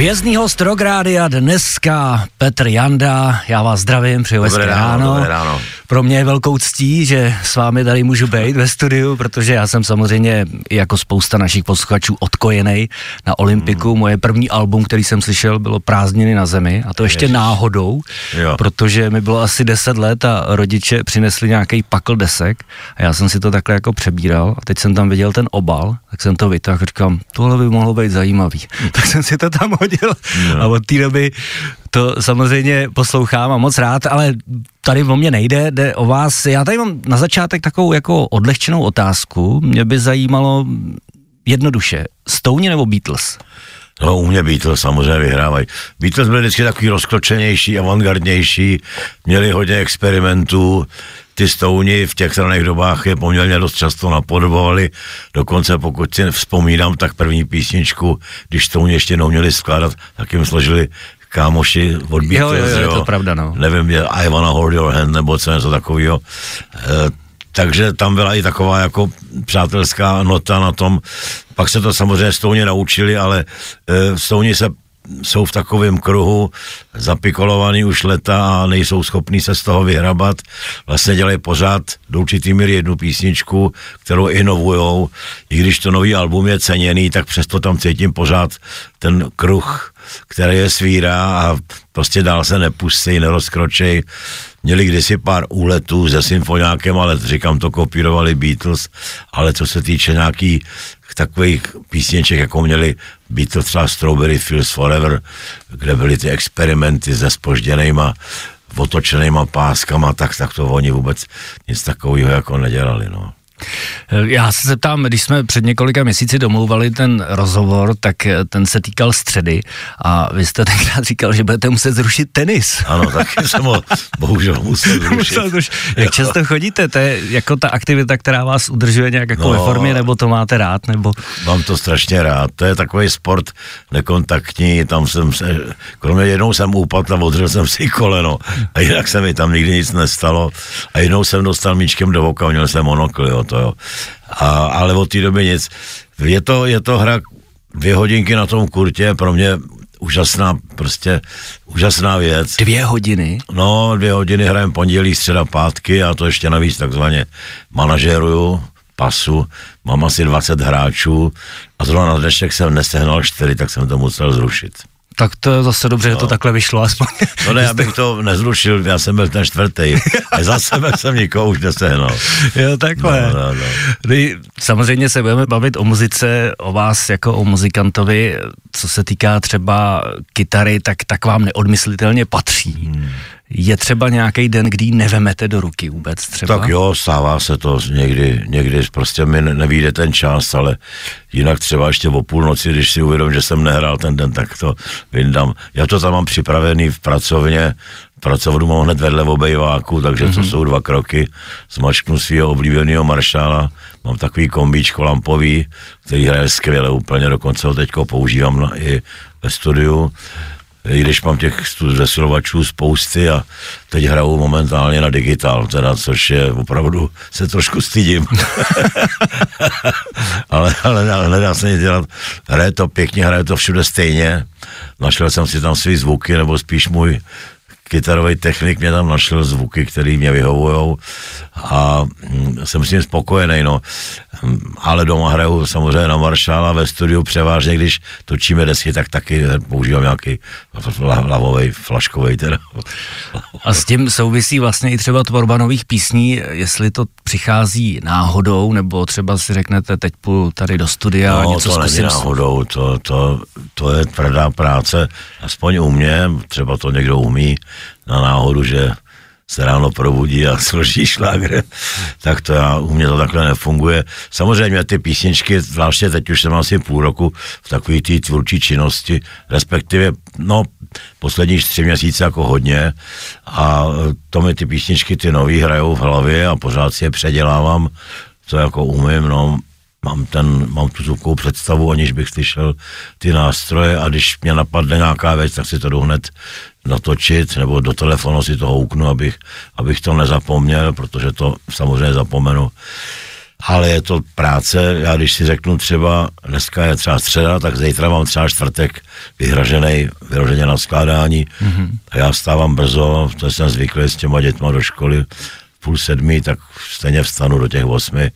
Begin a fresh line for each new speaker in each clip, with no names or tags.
Hvězdný host Rográdia dneska Petr Janda, já vás zdravím, přeju hezké ráno.
Dobré ráno.
Pro mě je velkou ctí, že s vámi tady můžu být ve studiu, protože já jsem samozřejmě jako spousta našich posluchačů odkojený na Olympiku. Hmm. Moje první album, který jsem slyšel, bylo Prázdniny na zemi a to ještě Ježiš. náhodou, jo. protože mi bylo asi 10 let a rodiče přinesli nějaký pakl desek a já jsem si to takhle jako přebíral a teď jsem tam viděl ten obal, tak jsem to vytáhl a říkám, tohle by mohlo být zajímavý. Tak jsem si to tam hodil no. a od té doby to samozřejmě poslouchám a moc rád, ale tady o mě nejde, jde o vás. Já tady mám na začátek takovou jako odlehčenou otázku. Mě by zajímalo jednoduše, Stouni nebo Beatles?
No, u mě Beatles samozřejmě vyhrávají. Beatles byli vždycky takový rozkročenější, avantgardnější, měli hodně experimentů, ty Stouni v těch straných dobách je poměrně dost často napodobovali, dokonce pokud si vzpomínám, tak první písničku, když Stouni ještě neuměli skládat, tak jim složili kámoši od Beatles,
jo, jo, jo, je to pravda, no.
Nevím, je I wanna hold your hand, nebo co něco takového. E, takže tam byla i taková jako přátelská nota na tom. Pak se to samozřejmě Stouni naučili, ale e, Stouni se jsou v takovém kruhu zapikolovaný už leta a nejsou schopní se z toho vyhrabat. Vlastně dělají pořád do určitý míry jednu písničku, kterou inovujou. I když to nový album je ceněný, tak přesto tam cítím pořád ten kruh, který je svírá a prostě dál se nepustí, nerozkročej. Měli kdysi pár úletů se symfoniákem, ale říkám, to kopírovali Beatles, ale co se týče nějaký takových písniček, jako měli být to třeba Strawberry Fields Forever, kde byly ty experimenty se spožděnýma otočenýma páskama, tak, tak to oni vůbec nic takového jako nedělali, no.
Já se zeptám, když jsme před několika měsíci domlouvali ten rozhovor, tak ten se týkal středy a vy jste tenkrát říkal, že budete muset zrušit tenis.
Ano, taky jsem ho bohužel musel zrušit.
Jak často chodíte? To je jako ta aktivita, která vás udržuje nějak jako no, ve formě, nebo to máte rád? Nebo...
Mám to strašně rád. To je takový sport nekontaktní, tam jsem se, kromě jednou jsem upadl a odřel jsem si koleno a jinak se mi tam nikdy nic nestalo a jednou jsem dostal míčkem do voka, měl jsem monokl, jo to jo. A, ale od té doby nic. Je to, je to hra dvě hodinky na tom kurtě, pro mě úžasná, prostě úžasná věc.
Dvě hodiny?
No, dvě hodiny hrajem pondělí, středa, pátky a to ještě navíc takzvaně manažeruju pasu, mám asi 20 hráčů a zrovna na dnešek jsem nesehnal čtyři, tak jsem to musel zrušit.
Tak to je zase dobře, no. že to no. takhle vyšlo aspoň.
No ne, abych to nezrušil, já jsem byl ten čtvrtý. A za sebe jsem nikoho už nesehnal.
Jo, takhle. No, no, no. Samozřejmě se budeme bavit o muzice, o vás jako o muzikantovi, co se týká třeba kytary, tak, tak vám neodmyslitelně patří. Hmm. Je třeba nějaký den, kdy ji nevemete do ruky vůbec třeba?
Tak jo, stává se to někdy, někdy prostě mi nevíde ten čas, ale jinak třeba ještě o půlnoci, když si uvědomím, že jsem nehrál ten den, tak to vyndám. Já to tam mám připravený v pracovně, pracovnu mám hned vedle obejváku, takže mm-hmm. to jsou dva kroky. Zmačknu svého oblíbeného maršála, mám takový kombíčko lampový, který hraje skvěle úplně, dokonce ho teďko používám na, i ve studiu i když mám těch zesilovačů spousty a teď hraju momentálně na digitál, teda, což je opravdu, se trošku stydím. ale, ale, ale nedá se nic dělat. Hraje to pěkně, hraje to všude stejně. Našel jsem si tam svý zvuky, nebo spíš můj kytarový technik mě tam našel zvuky, které mě vyhovují a hm, jsem s tím spokojený, no. Hm, ale doma hraju samozřejmě na Maršála ve studiu převážně, když točíme desky, tak taky používám nějaký lavový, flaškový teda.
A s tím souvisí vlastně i třeba tvorba nových písní, jestli to přichází náhodou, nebo třeba si řeknete, teď půjdu tady do studia no, a něco
to
zkusím.
není náhodou, to, to, to je tvrdá práce, aspoň u mě, třeba to někdo umí, na náhodu, že se ráno probudí a složí šlágr, tak to já, u mě to takhle nefunguje. Samozřejmě ty písničky, zvláště teď už jsem asi půl roku v takové té tvůrčí činnosti, respektive, no, poslední tři měsíce jako hodně a to mi ty písničky, ty nový hrajou v hlavě a pořád si je předělávám, co jako umím, no, mám, ten, mám tu zvukovou představu, aniž bych slyšel ty nástroje a když mě napadne nějaká věc, tak si to jdu hned natočit nebo do telefonu si to houknu, abych, abych to nezapomněl, protože to samozřejmě zapomenu. ale je to práce, já když si řeknu třeba, dneska je třeba středa, tak zítra mám třeba čtvrtek vyhražený, vyhraženě na skládání mm-hmm. a já stávám brzo, to jsem zvyklý s těma dětma do školy, půl sedmi, tak stejně vstanu do těch osmi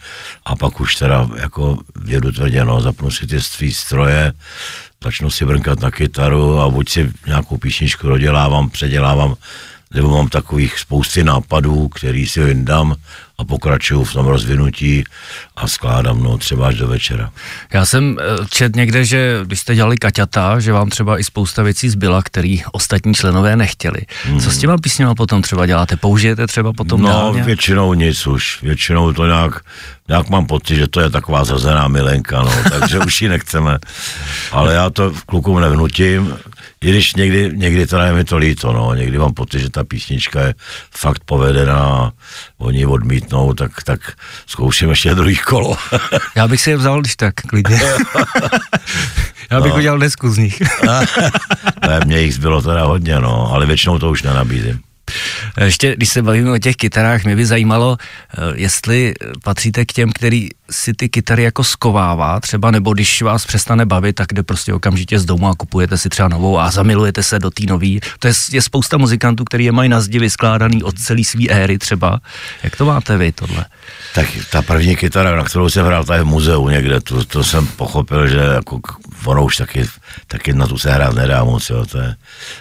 a pak už teda jako jedu tvrdě, no, zapnu si ty svý stroje, začnu si brnkat na kytaru a buď si nějakou písničku dodělávám, předělávám, nebo mám takových spousty nápadů, který si vyndám a pokračuju v tom rozvinutí a skládám no třeba až do večera.
Já jsem eh, čet někde, že když jste dělali Kaťata, že vám třeba i spousta věcí zbyla, který ostatní členové nechtěli. Hmm. Co s těma písněma potom třeba děláte? Použijete třeba potom
No
dál
většinou nic už. Většinou to nějak, nějak mám pocit, že to je taková zazená milenka, no, takže už ji nechceme. Ale já to klukům nevnutím, i když někdy, někdy to je mi to líto, no, někdy mám pocit, že ta písnička je fakt povedená a oni odmítnou, tak, tak zkouším ještě druhý kolo.
Já bych si je vzal, když tak, klidně. Já bych no. udělal desku z nich.
ne, mě jich zbylo teda hodně, no, ale většinou to už nenabízím.
Ještě, když se bavíme o těch kytarách, mě by zajímalo, eh, jestli patříte k těm, který si ty kytary jako skovává, třeba, nebo když vás přestane bavit, tak jde prostě okamžitě z domu a kupujete si třeba novou a zamilujete se do té nový. To je, je spousta muzikantů, který je mají na zdi vyskládaný od celé své éry třeba. Jak to máte vy, tohle?
Tak ta první kytara, na kterou jsem hrál, ta je v muzeu někde, to, to jsem pochopil, že jako ono už taky, taky na tu se hrát nedá moc, jo, to je.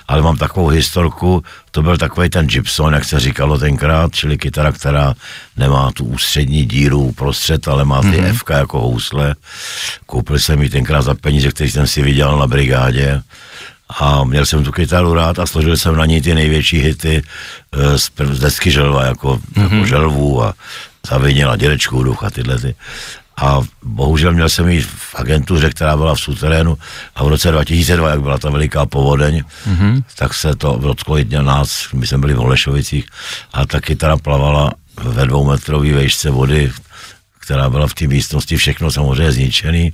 Ale mám takovou historku, to byl takový ten Gibson, jak se říkalo tenkrát, čili kytara, která nemá tu ústřední díru uprostřed, ale má ty mm-hmm. FK jako housle. Koupil jsem ji tenkrát za peníze, který jsem si viděl na brigádě a měl jsem tu kytaru rád a složil jsem na ní ty největší hity eh, z, z desky želva, jako, mm-hmm. jako želvu a zavinila dědečku duch a tyhle ty. A bohužel měl jsem ji v agentuře, která byla v suterénu a v roce 2002, jak byla ta veliká povodeň, mm-hmm. tak se to dotklo i nás, my jsme byli v Holešovicích a ta kytara plavala ve dvoumetrové vejšce vody, která byla v té místnosti, všechno samozřejmě zničený.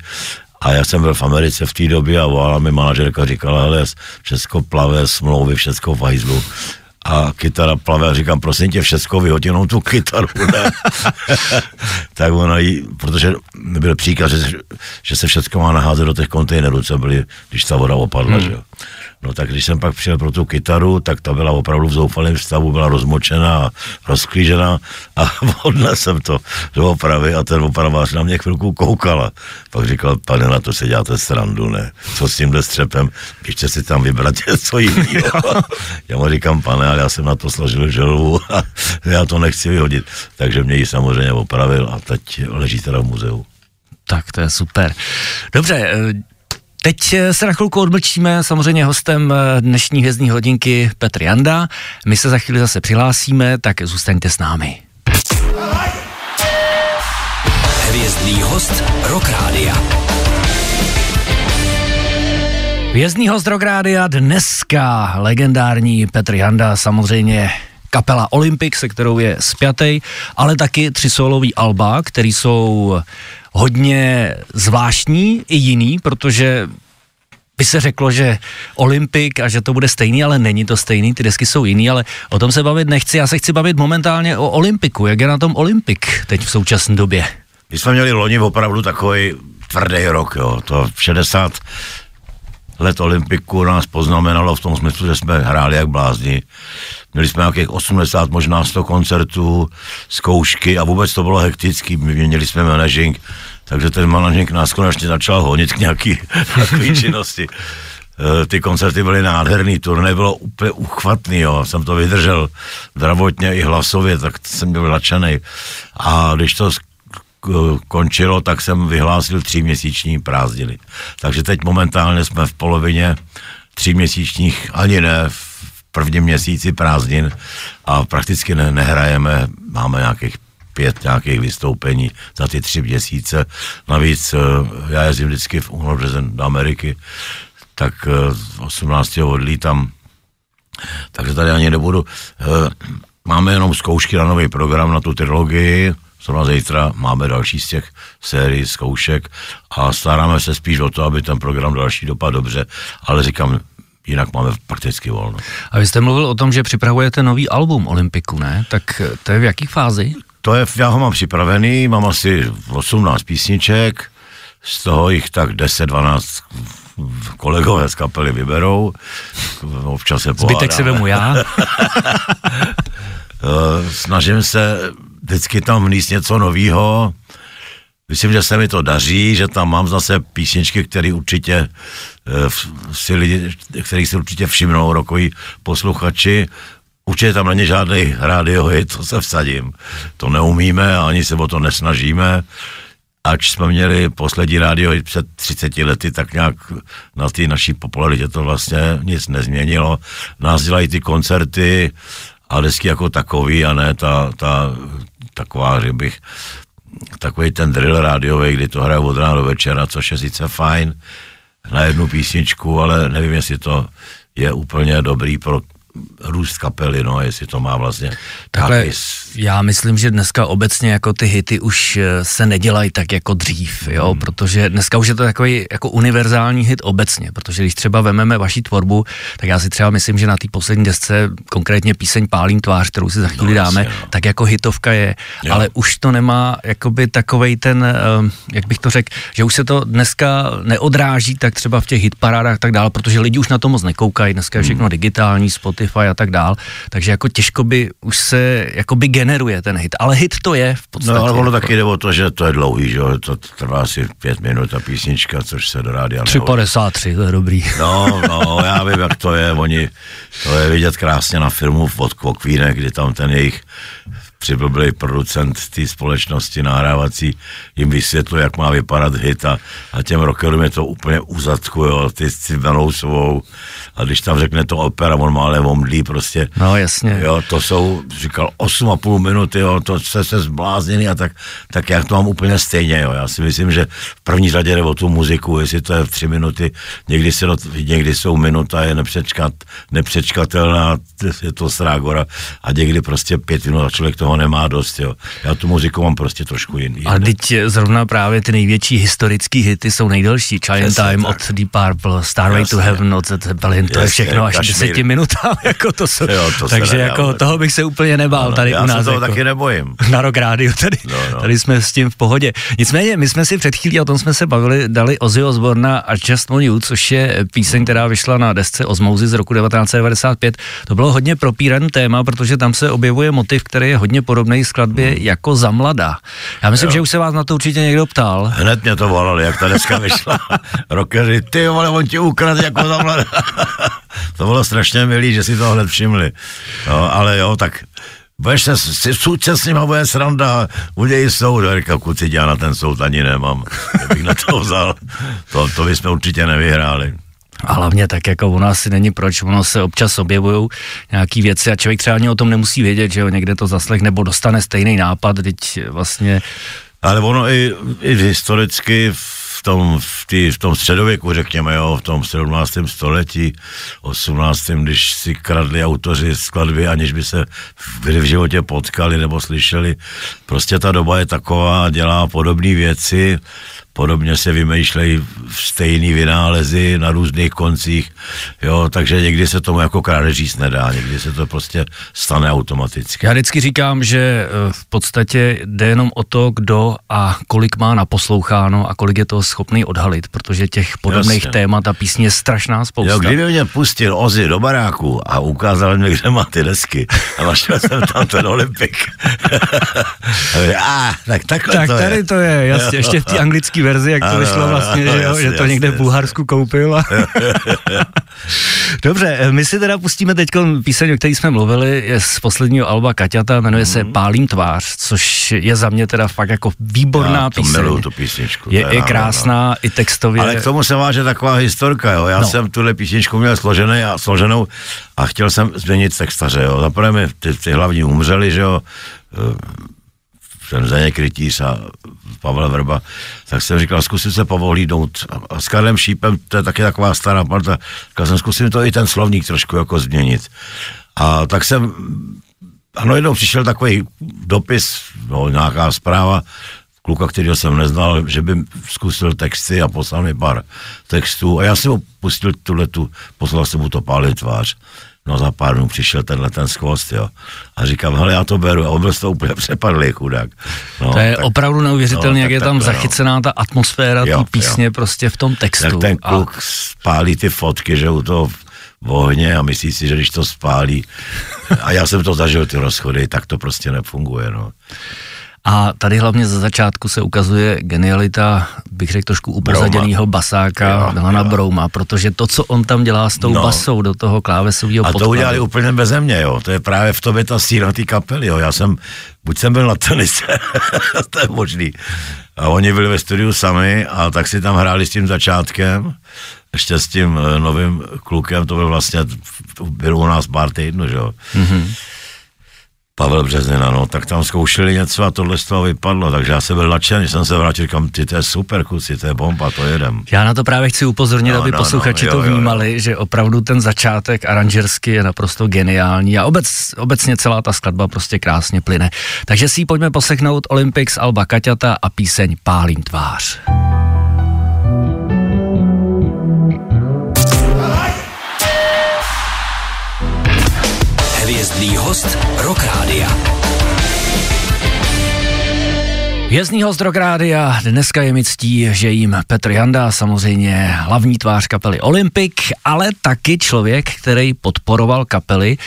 A já jsem byl v Americe v té době a volala mi manažerka, říkala, hele, všechno plave, smlouvy, všechno v hajzlu a kytara plave a říkám, prosím tě, všecko jenom tu kytaru, ne? tak ona jí, protože byl příkaz, že, že se všechno má naházet do těch kontejnerů, co byly, když ta voda opadla, hmm. že jo. No tak když jsem pak přijel pro tu kytaru, tak ta byla opravdu v zoufalém stavu, byla rozmočená, rozklížená a odnesl jsem to do opravy a ten opravář na mě chvilku koukala. Pak říkal, pane, na to se děláte srandu, ne? Co s tímhle střepem? Běžte si tam vybrat něco jiného. já mu říkám, pane, ale já jsem na to složil želvu a já to nechci vyhodit. Takže mě ji samozřejmě opravil a teď leží teda v muzeu.
Tak to je super. Dobře, Teď eh, se na chvilku odmlčíme, samozřejmě hostem eh, dnešní hvězdní hodinky Petr Janda. My se za chvíli zase přihlásíme, tak zůstaňte s námi. Hvězdný host Rock Rádia. Hvězdný host Rock Rádia dneska legendární Petr Janda, samozřejmě kapela Olympic, se kterou je spjatej, ale taky tři solový alba, které jsou hodně zvláštní i jiný, protože by se řeklo, že Olympik a že to bude stejný, ale není to stejný, ty desky jsou jiný, ale o tom se bavit nechci, já se chci bavit momentálně o Olympiku, jak je na tom Olympik teď v současné době.
My jsme měli loni opravdu takový tvrdý rok, jo, to 60 let Olympiku nás poznamenalo v tom smyslu, že jsme hráli jak blázni. Měli jsme nějakých 80, možná 100 koncertů, zkoušky a vůbec to bylo hektický. My měli jsme managing, takže ten managing nás konečně začal honit k nějaký takové činnosti. Eh, ty koncerty byly nádherný, turné bylo úplně uchvatný, jo. jsem to vydržel zdravotně i hlasově, tak jsem byl nadšený. A když to končilo, tak jsem vyhlásil tříměsíční prázdniny. Takže teď momentálně jsme v polovině tříměsíčních, ani ne, v prvním měsíci prázdnin a prakticky ne, nehrajeme, máme nějakých pět nějakých vystoupení za ty tři měsíce. Navíc eh, já jezdím vždycky v únoru do Ameriky, tak 18. Eh, odlítám, takže tady ani nebudu. Eh, máme jenom zkoušky na nový program, na tu trilogii, Zrovna zítra máme další z těch sérií zkoušek a staráme se spíš o to, aby ten program další dopad dobře, ale říkám, jinak máme prakticky volno.
A vy jste mluvil o tom, že připravujete nový album Olympiku, ne? Tak to je v jaký fázi?
To je, já ho mám připravený, mám asi 18 písniček, z toho jich tak 10-12 kolegové z kapely vyberou, občas se pohádáme.
Zbytek si vemu já.
Eh, snažím se vždycky tam vníst něco nového. Myslím, že se mi to daří, že tam mám zase písničky, které určitě eh, si lidi, kterých si určitě všimnou rokoví posluchači. Určitě tam není žádný hit, to se vsadím. To neumíme a ani se o to nesnažíme. Ač jsme měli poslední rádio před 30 lety, tak nějak na té naší popularitě to vlastně nic nezměnilo. Nás dělají ty koncerty a desky jako takový a ne ta, ta taková, že bych, takový ten drill rádiový, kdy to hraje od rána do večera, což je sice fajn na jednu písničku, ale nevím, jestli to je úplně dobrý pro růst kapely, no, jestli to má vlastně
Takhle, nějaký... já myslím, že dneska obecně jako ty hity už eh, se nedělají tak jako dřív, jo, hmm. protože dneska už je to takový jako univerzální hit obecně, protože když třeba vememe vaši tvorbu, tak já si třeba myslím, že na té poslední desce, konkrétně píseň Pálín tvář, kterou si za chvíli no, dáme, jasně, no. tak jako hitovka je, jo. ale už to nemá jakoby takovej ten, eh, jak bych to řekl, že už se to dneska neodráží tak třeba v těch hitparádách tak dále, protože lidi už na to moc nekoukají, dneska je všechno hmm. digitální, Spotify, Spotify a tak dál, takže jako těžko by už se jakoby generuje ten hit, ale hit to je v podstatě.
No ale ono
jako...
taky jde o to, že to je dlouhý, že to trvá asi pět minut a písnička, což se do rádia
3,53, to je dobrý.
No, no, já vím, jak to je, oni, to je vidět krásně na filmu od Kvokvínek, kdy tam ten jejich přiblblý producent té společnosti nahrávací jim vysvětluje, jak má vypadat hit a, a těm rockerům je to úplně uzadku, jo, ty s svou a když tam řekne to opera, on má ale omdlí prostě.
No jasně.
Jo, to jsou, říkal, 8,5 minuty, jo, to se se zblázněný a tak, tak já to mám úplně stejně, jo. Já si myslím, že v první řadě jde o tu muziku, jestli to je v tři minuty, někdy, se, někdy jsou minuta, je nepřečkat, nepřečkatelná, je to srágora a někdy prostě pět minut a člověk toho nemá dost, jo. Já tu muziku mám prostě trošku jiný.
A teď zrovna právě ty největší historické hity jsou nejdelší. Giant Time tak. od Deep Purple, Starway to Heaven od Zeppelin, to je všechno až deseti minutám, jako to jsou. Jo, to takže jako nedá, toho bych se úplně nebál ano, tady
já
u nás. Já
se toho
jako,
taky nebojím.
Na rok rádio, tady, no, no. tady jsme s tím v pohodě. Nicméně, my jsme si před chvílí, o tom jsme se bavili, dali Ozzy Osborna a Just Want You, což je píseň, která vyšla na desce Osmozy z roku 1995. To bylo hodně propíraný téma, protože tam se objevuje motiv, který je hodně podobný skladbě hmm. jako za mladá. Já myslím, jo. že už se vás na to určitě někdo ptal.
Hned mě to volali, jak ta deska vyšla. Rockeři, ty vole, on ti ukradl jako za mladá. to bylo strašně milý, že si to hned všimli. No, ale jo, tak budeš se, si, se s nima bude sranda, udějí soud, říká, kuci, já na ten soud ani nemám, bych na to vzal, to, to bychom určitě nevyhráli.
A hlavně tak jako u nás si není proč, ono se občas objevují nějaký věci a člověk třeba ani o tom nemusí vědět, že jo, někde to zaslech nebo dostane stejný nápad, teď vlastně...
Ale ono i, i historicky v tom, v, tý, v tom středověku, řekněme, jo, v tom 17. století, 18. když si kradli autoři skladby, aniž by se kdy v životě potkali nebo slyšeli. Prostě ta doba je taková, dělá podobné věci, podobně se vymýšlejí stejný vynálezy na různých koncích, jo, takže někdy se tomu jako krádež říct nedá, někdy se to prostě stane automaticky.
Já vždycky říkám, že eh, v podstatě jde jenom o to, kdo a kolik má naposloucháno a kolik je to schopný odhalit, protože těch podobných Jasně. témat a písní je strašná spousta.
Jo, kdyby mě pustil Ozy do baráku a ukázal mi, kde má ty desky a našel jsem tam ten Olympik. a, tak takhle
tak
to
tady je. to je, jasně, ještě v té anglické verzi, jak to ano, vyšlo vlastně, ano, že, jo, jasně, že to jasně, někde v Bulharsku koupil. A... Dobře, my si teda pustíme teď píseň, o které jsme mluvili, je z posledního alba Kaťata, jmenuje se mm. Pálím tvář, což je za mě teda fakt jako výborná Já to píseň.
tu písničku.
Je, je krásná no. i textově.
Ale k tomu se váže taková historka, jo. Já no. jsem tuhle písničku měl složený a složenou a chtěl jsem změnit textaře, jo. Zaprvé mi ty, ty hlavní umřeli, že jo ten Zdeněk Rytíř a Pavel Vrba, tak jsem říkal, zkusit se povolídnout. A s Karlem Šípem, to je taky taková stará parta, říkal jsem, zkusím to i ten slovník trošku jako změnit. A tak jsem, ano, jednou přišel takový dopis, no, nějaká zpráva, kluka, kterého jsem neznal, že by zkusil texty a poslal mi pár textů a já jsem mu pustil tuhle tu, poslal jsem mu to pálit tvář. No za pár dnů přišel tenhle ten skvost, jo. A říkám, hele, já to beru. A on byl z toho úplně přepadlý, chudák.
No, to je tak, opravdu neuvěřitelné, no, jak je tam takhle, zachycená no. ta atmosféra té písně jo. prostě v tom textu.
Jak ten kluk a... spálí ty fotky, že u toho v ohně a myslí si, že když to spálí, a já jsem to zažil, ty rozchody, tak to prostě nefunguje, no.
A tady hlavně za začátku se ukazuje genialita, bych řekl trošku upozaděného basáka Milana Brouma, protože to, co on tam dělá s tou no. basou do toho klávesového
A to udělali úplně bez mě, jo. To je právě v tobě ta síla té kapely, jo. Já jsem, buď jsem byl na tenise, to je možný. A oni byli ve studiu sami a tak si tam hráli s tím začátkem, ještě s tím eh, novým klukem, to byl vlastně, byl u nás pár týdnů, že jo. Mm-hmm Pavel Březnina, no, tak tam zkoušeli něco a tohle z toho vypadlo, takže já jsem byl nadšený, jsem se vrátil, říkám, ty to je super, kuci, to je bomba, to jedem.
Já na to právě chci upozornit, no, aby no, no posluchači no, jo, to vnímali, jo, jo. že opravdu ten začátek aranžersky je naprosto geniální a obec, obecně celá ta skladba prostě krásně plyne. Takže si ji pojďme poslechnout Olympics Alba Kaťata a píseň Pálím tvář. Hvězdný host Rock Rádia. Hvězdný host Rock Rádia, dneska je mi ctí, že jim Petr Janda, samozřejmě hlavní tvář kapely Olympic, ale taky člověk, který podporoval kapely,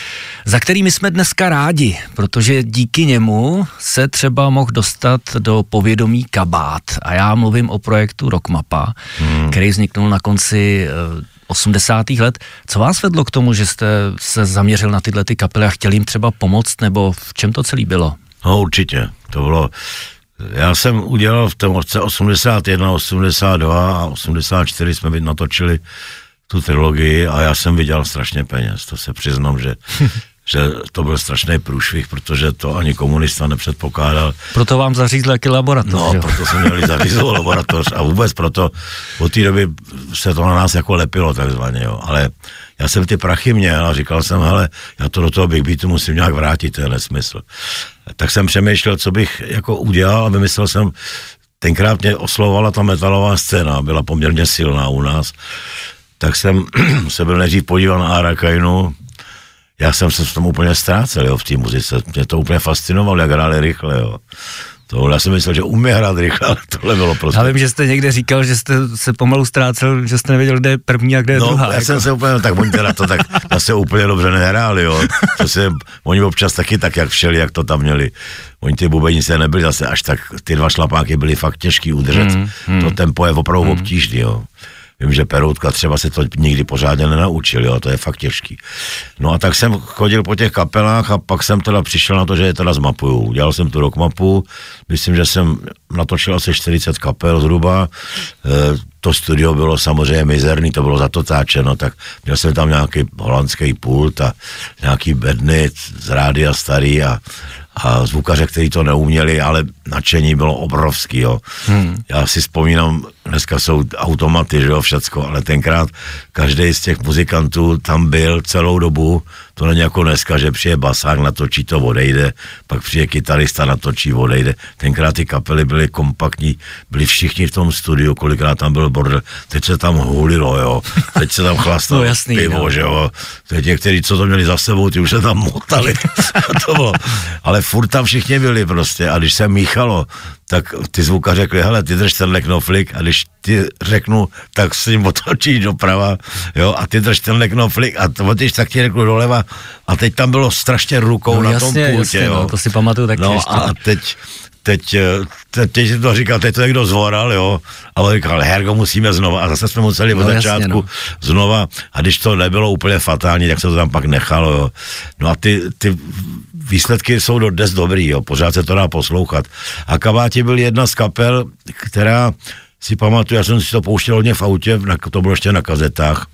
za kterými jsme dneska rádi, protože díky němu se třeba mohl dostat do povědomí kabát. A já mluvím o projektu Rockmapa, hmm. který vzniknul na konci eh, 80. let. Co vás vedlo k tomu, že jste se zaměřil na tyhle ty kapely a chtěl jim třeba pomoct, nebo v čem to celý bylo?
No určitě, to bylo, já jsem udělal v tom roce 81, 82 a 84 jsme natočili tu trilogii a já jsem viděl strašně peněz, to se přiznám, že že to byl strašný průšvih, protože to ani komunista nepředpokládal.
Proto vám zařízl jaký laboratoř.
No, jo? proto jsme měli zařízlou laboratoř a vůbec proto od té doby se to na nás jako lepilo takzvaně, jo. Ale já jsem ty prachy měl a říkal jsem, hele, já to do toho Big Beatu musím nějak vrátit, to je nesmysl. Tak jsem přemýšlel, co bych jako udělal a vymyslel jsem, tenkrát mě oslovovala ta metalová scéna, byla poměrně silná u nás, tak jsem se byl nejdřív podíval na Arakainu, já jsem se v tom úplně ztrácel, jo, v té muzice. Mě to úplně fascinovalo, jak hráli rychle, jo. To, já jsem myslel, že umí hrát rychle, ale tohle bylo prostě.
Já vím, že jste někde říkal, že jste se pomalu ztrácel, že jste nevěděl, kde je první a kde je
no,
druhá.
Já jako. jsem se úplně, tak oni teda to tak zase úplně dobře nehráli, jo. To se, oni občas taky tak, jak všeli, jak to tam měli. Oni ty bubenice nebyli zase až tak, ty dva šlapáky byly fakt těžký udržet. Hmm, hmm. To tempo je opravdu hmm. obtížný, jo. Vím, že Peroutka třeba se to nikdy pořádně nenaučil, jo, to je fakt těžký. No a tak jsem chodil po těch kapelách a pak jsem teda přišel na to, že je teda zmapuju. Udělal jsem tu rock mapu, myslím, že jsem natočil asi 40 kapel zhruba. E, to studio bylo samozřejmě mizerný, to bylo zatotáčeno, tak měl jsem tam nějaký holandský pult a nějaký bedny z rádia starý a a zvukaře, kteří to neuměli, ale nadšení bylo obrovský, jo. Hmm. Já si vzpomínám, dneska jsou automaty, že jo, všecko, ale tenkrát každý z těch muzikantů tam byl celou dobu, to není jako dneska, že přijde basák, natočí to, odejde, pak přijde kytarista, natočí, odejde. Tenkrát ty kapely byly kompaktní, byli všichni v tom studiu, kolikrát tam byl bordel, teď se tam hulilo, jo, teď se tam chlastalo no, jasný, pivo, jo. že jo, teď někteří, co to měli za sebou, ty už se tam motali, to bylo. ale furt tam všichni byli prostě a když se míchalo, tak ty zvuka řekli, hele, ty drž tenhle knoflik a když ti řeknu, tak s ním otočíš doprava, jo, a ty drž tenhle knoflik a to otočíš, tak ti řeknu doleva a teď tam bylo strašně rukou no, na jasně, tom pultě, jasně, jo.
No, to si pamatuju taky
No ještě. a teď, teď, teď, teď to říkal, teď to někdo zvoral, jo, a on říkal, Hergo, musíme znova, a zase jsme museli no, od začátku jasně, no. znova, a když to nebylo úplně fatální, tak se to tam pak nechalo, jo. No a ty, ty výsledky jsou do dnes dobrý, jo, pořád se to dá poslouchat. A Kabáti byl jedna z kapel, která si pamatuju, já jsem si to pouštěl hodně v autě, to bylo ještě na kazetách,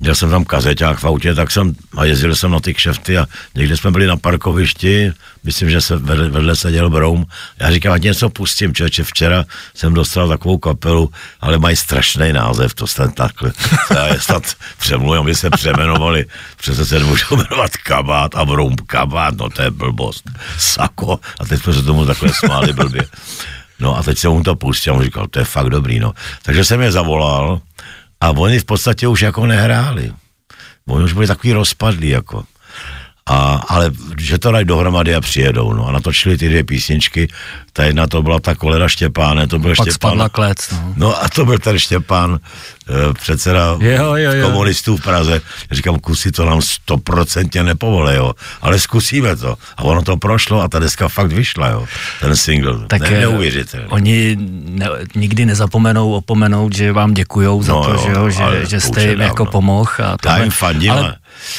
měl jsem tam kazeťák v autě, tak jsem a jezdil jsem na ty kšefty a někde jsme byli na parkovišti, myslím, že se vedle, vedle seděl Broum. Já říkám, ať něco pustím, člověče, včera jsem dostal takovou kapelu, ale mají strašný název, to snad takhle. Já je snad přemluvím, aby se přemenovali, přece se nemůžou jmenovat Kabát a Broum Kabát, no to je blbost. Sako. A teď jsme se tomu takhle smáli blbě. No a teď jsem mu to pustil on říkal, to je fakt dobrý, no. Takže jsem je zavolal, a oni v podstatě už jako nehráli. Oni už byli takový rozpadlí, jako. A, ale že to dají dohromady a přijedou, no a natočili ty dvě písničky, ta jedna to byla ta kolera Štěpáne, to byl
Pak
Štěpán.
spadla klec, no.
No a to byl ten Štěpán, eh, předseda
Jo, jo, jo.
komunistů v Praze. Říkám, kusy to nám stoprocentně nepovole, jo, ale zkusíme to. A ono to prošlo a ta deska fakt vyšla, jo, ten single.
Tak
ne,
eh,
neuvěřitelný.
Oni ne, nikdy nezapomenou opomenout, že vám děkujou za
No
to,
jo,
že, jo, že, že
to
jste jim jako
dávno.
pomohl. A
Já
tohle.
jim fandím, ale... ale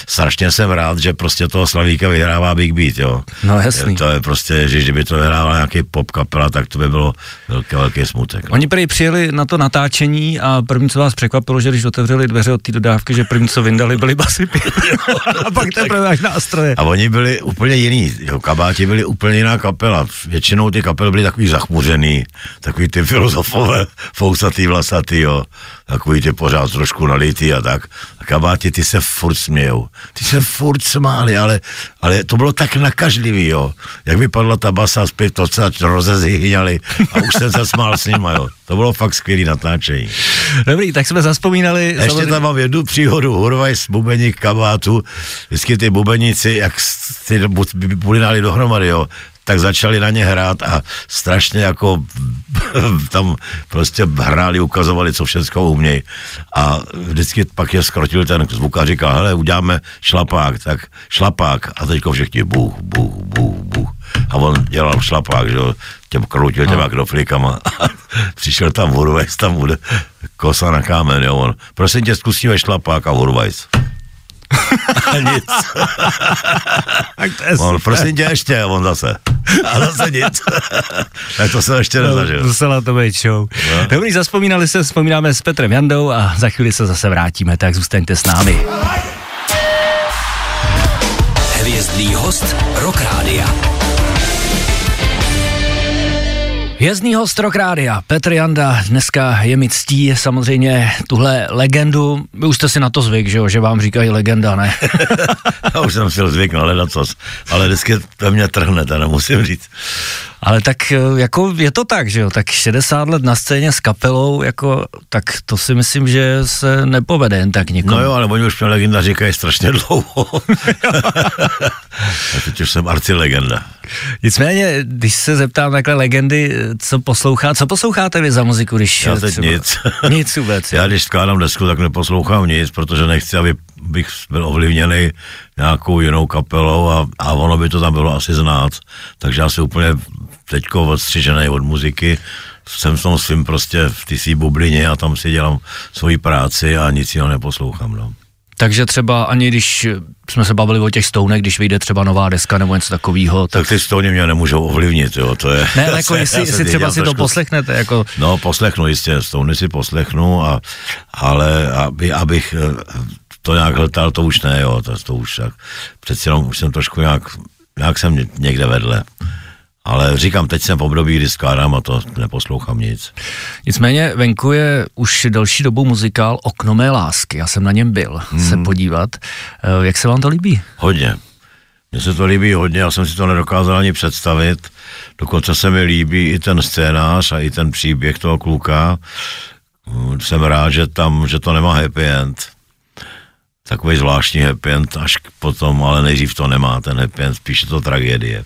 strašně jsem rád, že prostě toho Slavíka vyhrává Big Beat, jo.
No, jasný.
To je prostě, že kdyby to vyhrával nějaký pop kapela, tak to by bylo velký, velký smutek. No.
Oni prý přijeli na to natáčení a první, co vás překvapilo, že když otevřeli dveře od té dodávky, že první, co vyndali, byly basy a pak teprve až nástroje.
A oni byli úplně jiný, jo, kabáti byli úplně jiná kapela. Většinou ty kapely byly takový zachmuřený, takový ty filozofové, fousatý, vlasatý, jo. Takový ty pořád trošku nalitý a tak. A kabáti, ty se furt smějou. Ty se furt smáli, ale, ale to bylo tak nakažlivý, jo. Jak vypadla ta basa zpět, to se rozezyhňali a už jsem se smál s nima, jo. To bylo fakt skvělý natáčení.
Dobrý, tak jsme zaspomínali.
A ještě tam mám jednu příhodu, Hurvajs, bubeník kabátu, vždycky ty bubenici, jak ty bu- bulinali dohromady, jo, tak začali na ně hrát a strašně jako tam prostě hráli, ukazovali, co všechno umějí. A vždycky pak je skrotil ten zvuk a říkal, hele, uděláme šlapák, tak šlapák. A teďko všichni buch, buch, buch, buch. A on dělal šlapák, že jo, těm kroutil těma knoflíkama. A přišel tam Hurvajs, tam bude kosa na kámen, jo, on, prosím tě, zkusíme šlapák a Hurvajs. A nic.
Tak to je
On, prosím tě ještě, a on zase. A zase nic. tak to jsem ještě nezažil.
Musela to být show.
No.
Dobrý, zaspomínali se, vzpomínáme s Petrem Jandou a za chvíli se zase vrátíme, tak zůstaňte s námi.
Hvězdný host Rock Rádia.
Jezdný host Rock Rádia, Petr Janda, dneska je mi ctí samozřejmě tuhle legendu, vy už jste si na to zvyk, že jo, že vám říkají legenda, ne?
Já už jsem si zvykl hledat cos, ale vždycky to mě trhne, teda musím říct.
Ale tak eh, jako je to tak, že jo, tak 60 let na scéně s kapelou, jako, tak to si myslím, že se nepovede jen tak někomu.
No jo, ale oni už mě legenda říkají strašně dlouho. A teď už jsem arci legenda.
Nicméně, když se zeptám takhle legendy, co poslouchá, co posloucháte vy za muziku, když...
Já teď nic.
Nic vůbec.
Já když skládám desku, tak neposlouchám nic, protože nechci, aby bych byl ovlivněný nějakou jinou kapelou a, a ono by to tam bylo asi znát. Takže já se úplně teďko odstřižený od muziky, jsem v tom svým prostě v té svý bublině a tam si dělám svoji práci a nic jiného neposlouchám. No.
Takže třeba ani když jsme se bavili o těch stounech, když vyjde třeba nová deska nebo něco takového, tak...
Tak ty stony mě nemůžou ovlivnit, jo, to je...
Ne, ale jako
já
jestli, jestli třeba si to
trošku-
poslechnete, jako...
No, poslechnu jistě, Stony si poslechnu, a, ale aby, abych eh, to nějak hltal, to už ne, jo, to, to už tak, přeci jenom už jsem trošku nějak, nějak jsem ně- někde vedle. Ale říkám, teď jsem v období, kdy skládám a to neposlouchám nic.
Nicméně venku je už delší dobu muzikál Okno mé lásky. Já jsem na něm byl
Hmm.
se podívat. Eh, Jak se vám to líbí?
Hodně. Mně se to líbí hodně, já jsem si to nedokázal ani představit. Dokonce se mi líbí i ten scénář a i ten příběh toho kluka. Mm, Jsem rád, že tam, že to nemá happy end. Takový zvláštní happy end, až potom, ale nejdřív to nemá ten happy end, spíš je to tragédie.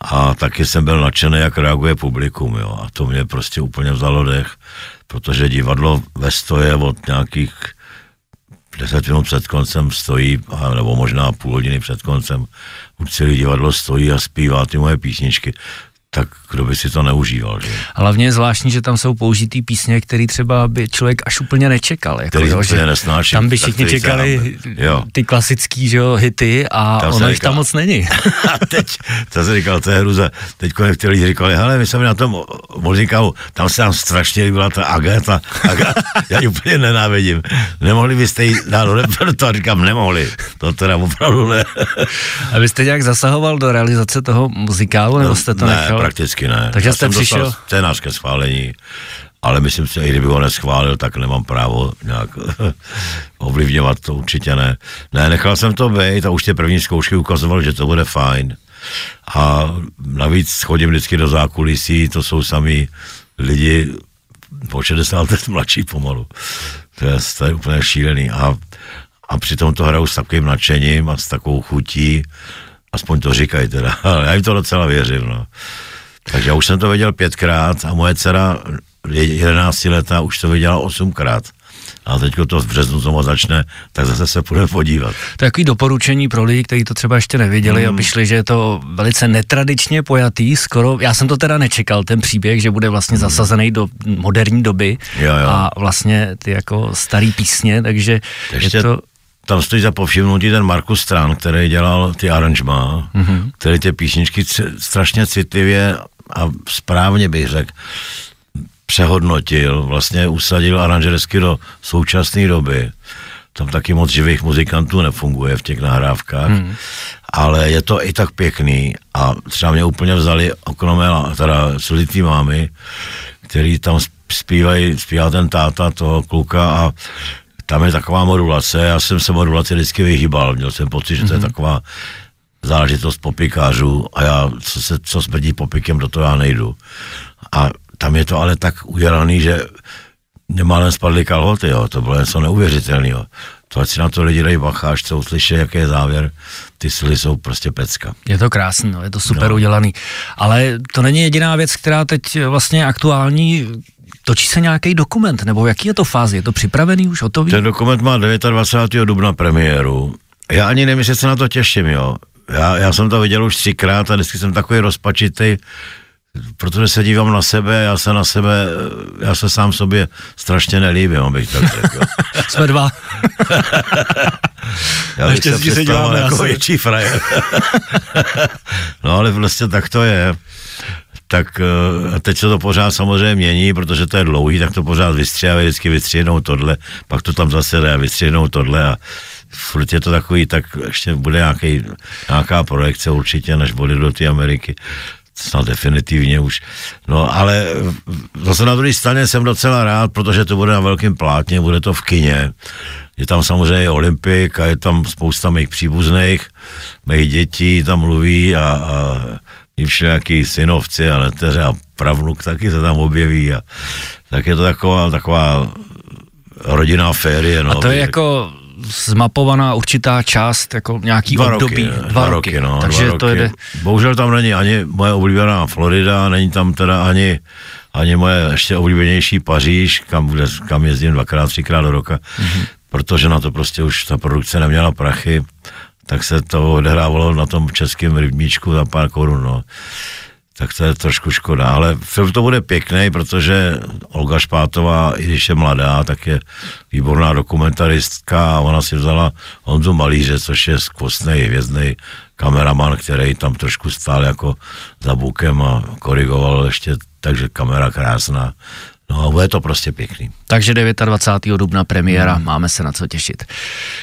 A taky jsem byl nadšený, jak reaguje publikum, jo. A to mě prostě úplně vzalo dech, protože divadlo ve stoje od nějakých 10 minut před koncem stojí, nebo možná půl hodiny před koncem, už celé divadlo stojí a zpívá ty moje písničky, tak kdo by si to neužíval, že?
Hlavně je zvláštní, že tam jsou použitý písně, které třeba by člověk až úplně nečekal. Jako,
Který
jo,
úplně
že
nesnáším,
Tam by všichni
který
čekali
sám- jo.
ty klasický že jo, hity a
Tam
ono jich tam moc není.
A teď, to jsem říkal, to je hruza. Teď někteří říkali, hele, my jsme na tom muzikálu, tam se nám strašně líbila ta Agata. Agata já ji úplně nenávidím. Nemohli byste jí dát do repertoáru? Říkám, nemohli. To teda opravdu ne.
A vy jste nějak zasahoval do realizace toho muzikálu, nebo jste to
ne,
nechal?
Prakticky ne.
Takže
Já
jste
jsem dostal
přišel-
scénář ke schválení, ale myslím si, že i kdyby ho neschválil, tak nemám právo nějak ovlivňovat, to určitě ne. Ne, nechal jsem to být a už ty první zkoušky ukazovaly, že to bude fajn. A navíc chodím vždycky do zákulisí, to jsou sami lidi po 60 let mladší pomalu. To je, to je úplně šílený. A, a přitom to hrajou s takovým nadšením a s takovou chutí, aspoň to říkají teda, ale já jim to docela věřím, no. Takže já už jsem to viděl pětkrát a moje dcera 11 letá už to viděla osmkrát. A teď to v březnu znovu začne, tak zase se půjdeme podívat.
To je takový doporučení pro lidi, kteří to třeba ještě neviděli, hmm. aby šli, že je to velice netradičně pojatý, skoro, já jsem to teda nečekal, ten příběh, že bude vlastně hmm. zasazený do moderní doby
jo, jo.
a vlastně ty jako starý písně, takže ještě je to
tam stojí za povšimnutí ten Markus Stran, který dělal ty aranžma, mm-hmm. který ty písničky strašně citlivě a správně bych řekl, přehodnotil, vlastně usadil aranžersky do současné doby. Tam taky moc živých muzikantů nefunguje v těch nahrávkách, hmm. ale je to i tak pěkný a třeba mě úplně vzali okromé, teda solitý mámy, který tam zpívají, zpívá ten táta toho kluka a tam je taková modulace, já jsem se modulaci vždycky vyhýbal, měl jsem pocit, že to je hmm. taková záležitost popikářů a já, co, se, co smrdí popikem, do toho já nejdu. A tam je to ale tak udělaný, že nemálem spadly kalhoty, jo. to bylo něco neuvěřitelného. To ať si na to lidi dají bacha, až co uslyší, jaký je závěr, ty sily jsou prostě pecka.
Je to krásné, no, je to super no. udělaný. Ale to není jediná věc, která teď vlastně aktuální, točí se nějaký dokument, nebo jaký je to fázi? Je to připravený už, hotový?
Ten dokument má 29. dubna premiéru. Já ani nevím, že se na to těším, jo. Já, já jsem to viděl už třikrát a vždycky jsem takový rozpačitý, protože se dívám na sebe, já se na sebe, já se sám sobě strašně nelíbím, abych tak řekl.
Jsme dva.
já bych se představoval jako asi. větší frajer. no ale vlastně tak to je. Tak eh, teď se to pořád samozřejmě mění, protože to je dlouhý, tak to pořád vystřihají, vždycky vystřihnou tohle, pak to tam zase jde a vystřihnou tohle a furt je to takový, tak ještě bude nějaký, nějaká projekce určitě, než bude do té Ameriky snad definitivně už. No ale zase na druhé straně jsem docela rád, protože to bude na velkém plátně, bude to v kině. Je tam samozřejmě Olympik a je tam spousta mých příbuzných, mých dětí tam mluví a, a i všelijaký synovci a neteře a pravnuk taky se tam objeví a tak je to taková, taková rodinná férie. No,
a to je jako zmapovaná určitá část, jako nějaký dva období.
Roky, dva, dva roky, roky, no. Takže dva to roky. jde. Bohužel tam není ani moje oblíbená Florida, není tam teda ani, ani moje ještě oblíbenější Paříž, kam, kam jezdím dvakrát, třikrát do roka, mm-hmm. protože na to prostě už ta produkce neměla prachy, tak se to odehrávalo na tom českém rybníčku za pár korun, no tak to je trošku škoda. Ale film to bude pěkný, protože Olga Špátová, i když je mladá, tak je výborná dokumentaristka a ona si vzala Honzu Malíře, což je skvostný, hvězdný kameraman, který tam trošku stál jako za bukem a korigoval ještě, takže kamera krásná. No a bude to prostě pěkný.
Takže 29. dubna premiéra, hmm. máme se na co těšit.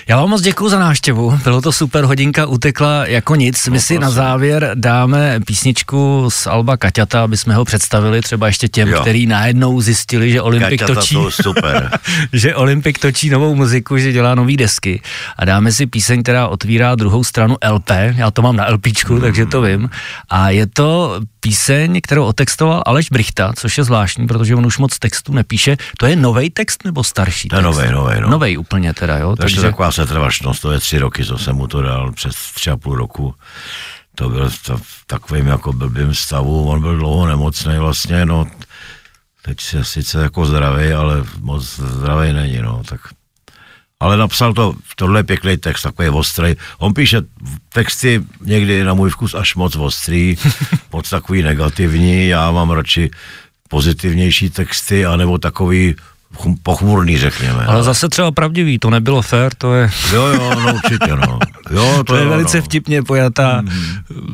Já vám moc děkuji za návštěvu, bylo to super, hodinka utekla jako nic. My no, si prosím. na závěr dáme písničku z Alba Kaťata, aby jsme ho představili třeba ještě těm, jo. který najednou zjistili, že Olympik
Kaťata
točí.
super.
že Olympik točí novou muziku, že dělá nový desky. A dáme si píseň, která otvírá druhou stranu LP, já to mám na LPčku, hmm. takže to vím. A je to píseň, kterou otextoval Aleš Brichta, což je zvláštní, protože on už moc textu nepíše. To je nový text nebo starší?
To je nový, nový. No.
Nový úplně teda, jo.
To takže... je taková setrvačnost, to je tři roky, co jsem mu to dal, přes tři a půl roku. To byl v takovým jako blbým stavu, on byl dlouho nemocný vlastně, no teď je sice jako zdravý, ale moc zdravý není, no, tak ale napsal to, tohle je pěkný text, takový ostrý. On píše texty někdy na můj vkus až moc ostrý, moc takový negativní, já mám radši pozitivnější texty, anebo takový pochmurný, řekněme.
Ale zase třeba pravdivý, to nebylo fér, to je...
Jo, jo, no určitě, no. Jo,
to, to je jo, velice no. vtipně pojatá mm.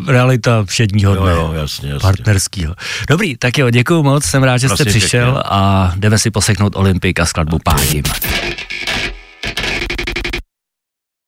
realita všedního dne.
Jo, jo, jasně, jasně.
Partnerskýho. Dobrý, tak jo, děkuji moc, jsem rád, že Prosím, jste přišel pěkně. a jdeme si poseknout Olympik a skladbu Pádím.